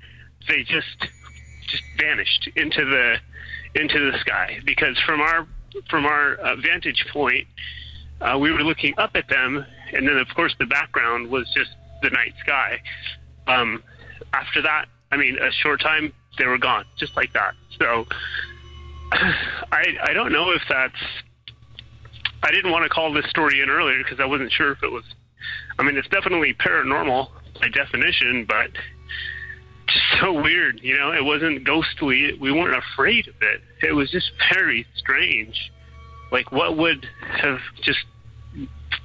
they just just vanished into the into the sky because from our from our uh, vantage point uh, we were looking up at them, and then of course the background was just the night sky. Um, after that, I mean, a short time they were gone, just like that. So I I don't know if that's. I didn't want to call this story in earlier because I wasn't sure if it was. I mean, it's definitely paranormal by definition, but just so weird. You know, it wasn't ghostly. We weren't afraid of it. It was just very strange. Like, what would have just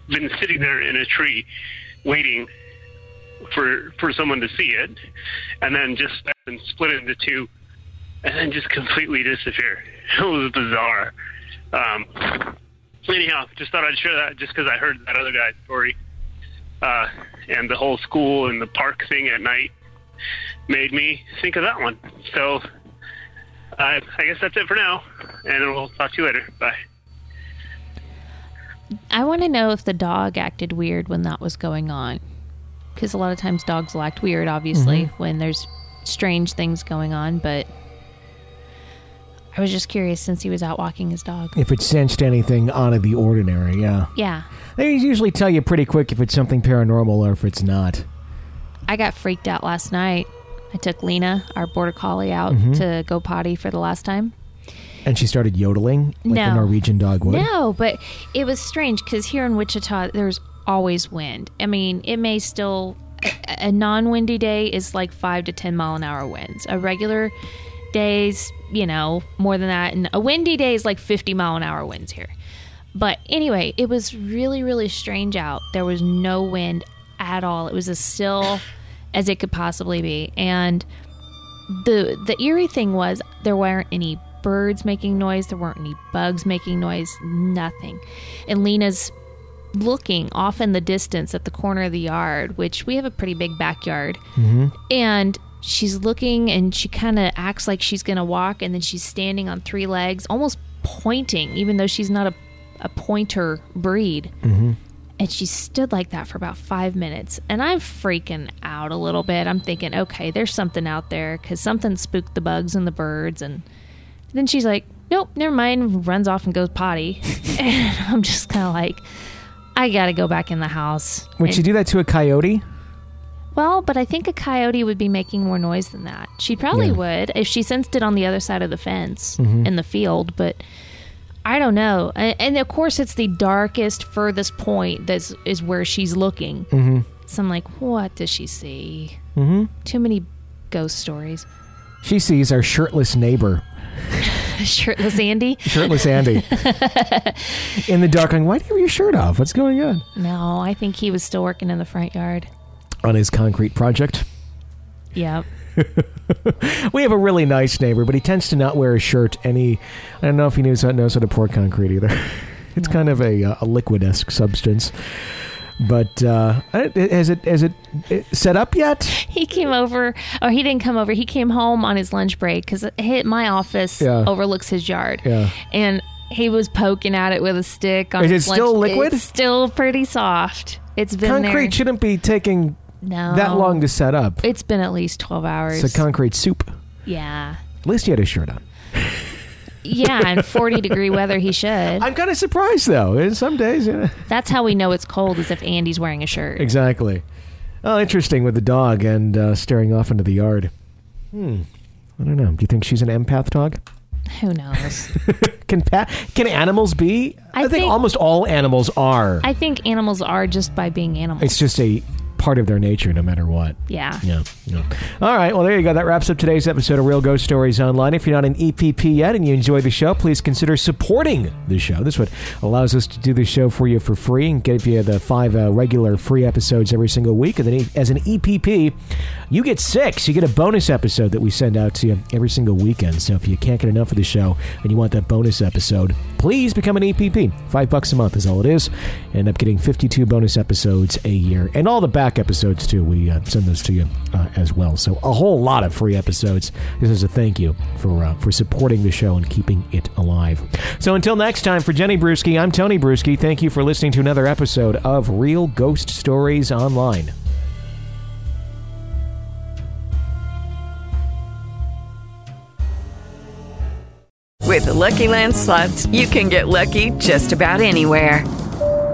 been sitting there in a tree waiting for for someone to see it, and then just and split into two, and then just completely disappear? It was bizarre. Um, anyhow, just thought I'd share that just because I heard that other guy's story, uh, and the whole school and the park thing at night made me think of that one. So uh, I guess that's it for now, and we'll talk to you later. Bye. I want to know if the dog acted weird when that was going on. Because a lot of times dogs will act weird, obviously, Mm-hmm. when there's strange things going on. But I was just curious since he was out walking his dog. If it sensed anything out of the ordinary, yeah. Yeah. They usually tell you pretty quick if it's something paranormal or if it's not. I got freaked out last night. I took Lena, our border collie, out Mhm. to go potty for the last time. And she started yodeling like No. a Norwegian dog would. No, but it was strange because here in Wichita, there's always wind. I mean, it may still, a, a non windy day is like five to 10 mile an hour winds. A regular days, you know, more than that. And a windy day is like 50 mile an hour winds here. But anyway, it was really, really strange out. There was no wind at all. It was as still as it could possibly be. And the the eerie thing was there weren't any birds making noise, there weren't any bugs making noise, nothing. And Lena's looking off in the distance at the corner of the yard, which we have a pretty big backyard. Mm-hmm. And she's looking and she kind of acts like she's going to walk and then she's standing on three legs, almost pointing, even though she's not a, a pointer breed. Mm-hmm. And she stood like that for about five minutes. And I'm freaking out a little bit. I'm thinking, okay, there's something out there because something spooked the bugs and the birds. And then she's like, nope, never mind, runs off and goes potty. and I'm just kind of like, I got to go back in the house. Would And- she do that to a coyote? well, but I think a coyote would be making more noise than that. She probably Yeah. would if she sensed it on the other side of the fence Mhm. in the field, but I don't know. And, and of course, it's the darkest, furthest point that is where she's looking. Mm-hmm. So I'm like, what does she see? Mm-hmm. Too many ghost stories. She sees our shirtless neighbor, Shirtless Andy? shirtless Andy, in the dark, going, "Why do you have your shirt off? What's going on?" No, I think he was still working in the front yard. On his concrete project. Yep. we have a really nice neighbor, but he tends to not wear a shirt. And he, I don't know if he knows, knows how to pour concrete either. it's kind of a, uh, a liquid esque substance. But uh, has it has it set up yet? He came over, or he didn't come over. He came home on his lunch break because my office Yeah. overlooks his yard. Yeah. and he was poking at it with a stick. On Is it his still lunch- liquid? It's still pretty soft. It's been concrete there. shouldn't be taking No. that long to set up. It's been at least twelve hours. It's a concrete soup. yeah, At least he had his shirt on. yeah, and forty degree weather. He should. I'm kind of surprised though. In some days, you know. That's how we know it's cold, is if Andy's wearing a shirt. Exactly. Oh, interesting with the dog and uh, staring off into the yard. Hmm. I don't know. Do you think she's an empath dog? Who knows? Can pa- can animals be? I think, think- almost all animals are. I think animals are just by being animals. it's just a part of their nature, no matter what. yeah. Yeah, yeah. All right. Well, there you go. That wraps up today's episode of Real Ghost Stories Online. If you're not an EPP yet and you enjoy the show, please consider supporting the show. This is what allows us to do the show for you for free and give you the five uh, regular free episodes every single week. And then as an EPP, you get six. You get a bonus episode that we send out to you every single weekend. So if you can't get enough of the show and you want that bonus episode, please become an EPP. Five bucks a month is all it is. End up getting 52 bonus episodes a year. And all the back episodes, too. We uh, send those to you uh, as well. So a whole lot of free episodes. This is a thank you for, uh, for supporting the show and keeping it alive. So until next time, for Jenny Brueski, I'm Tony Brueski. Thank you for listening to another episode of Real Ghost Stories Online. With the Lucky Land slots, you can get lucky just about anywhere.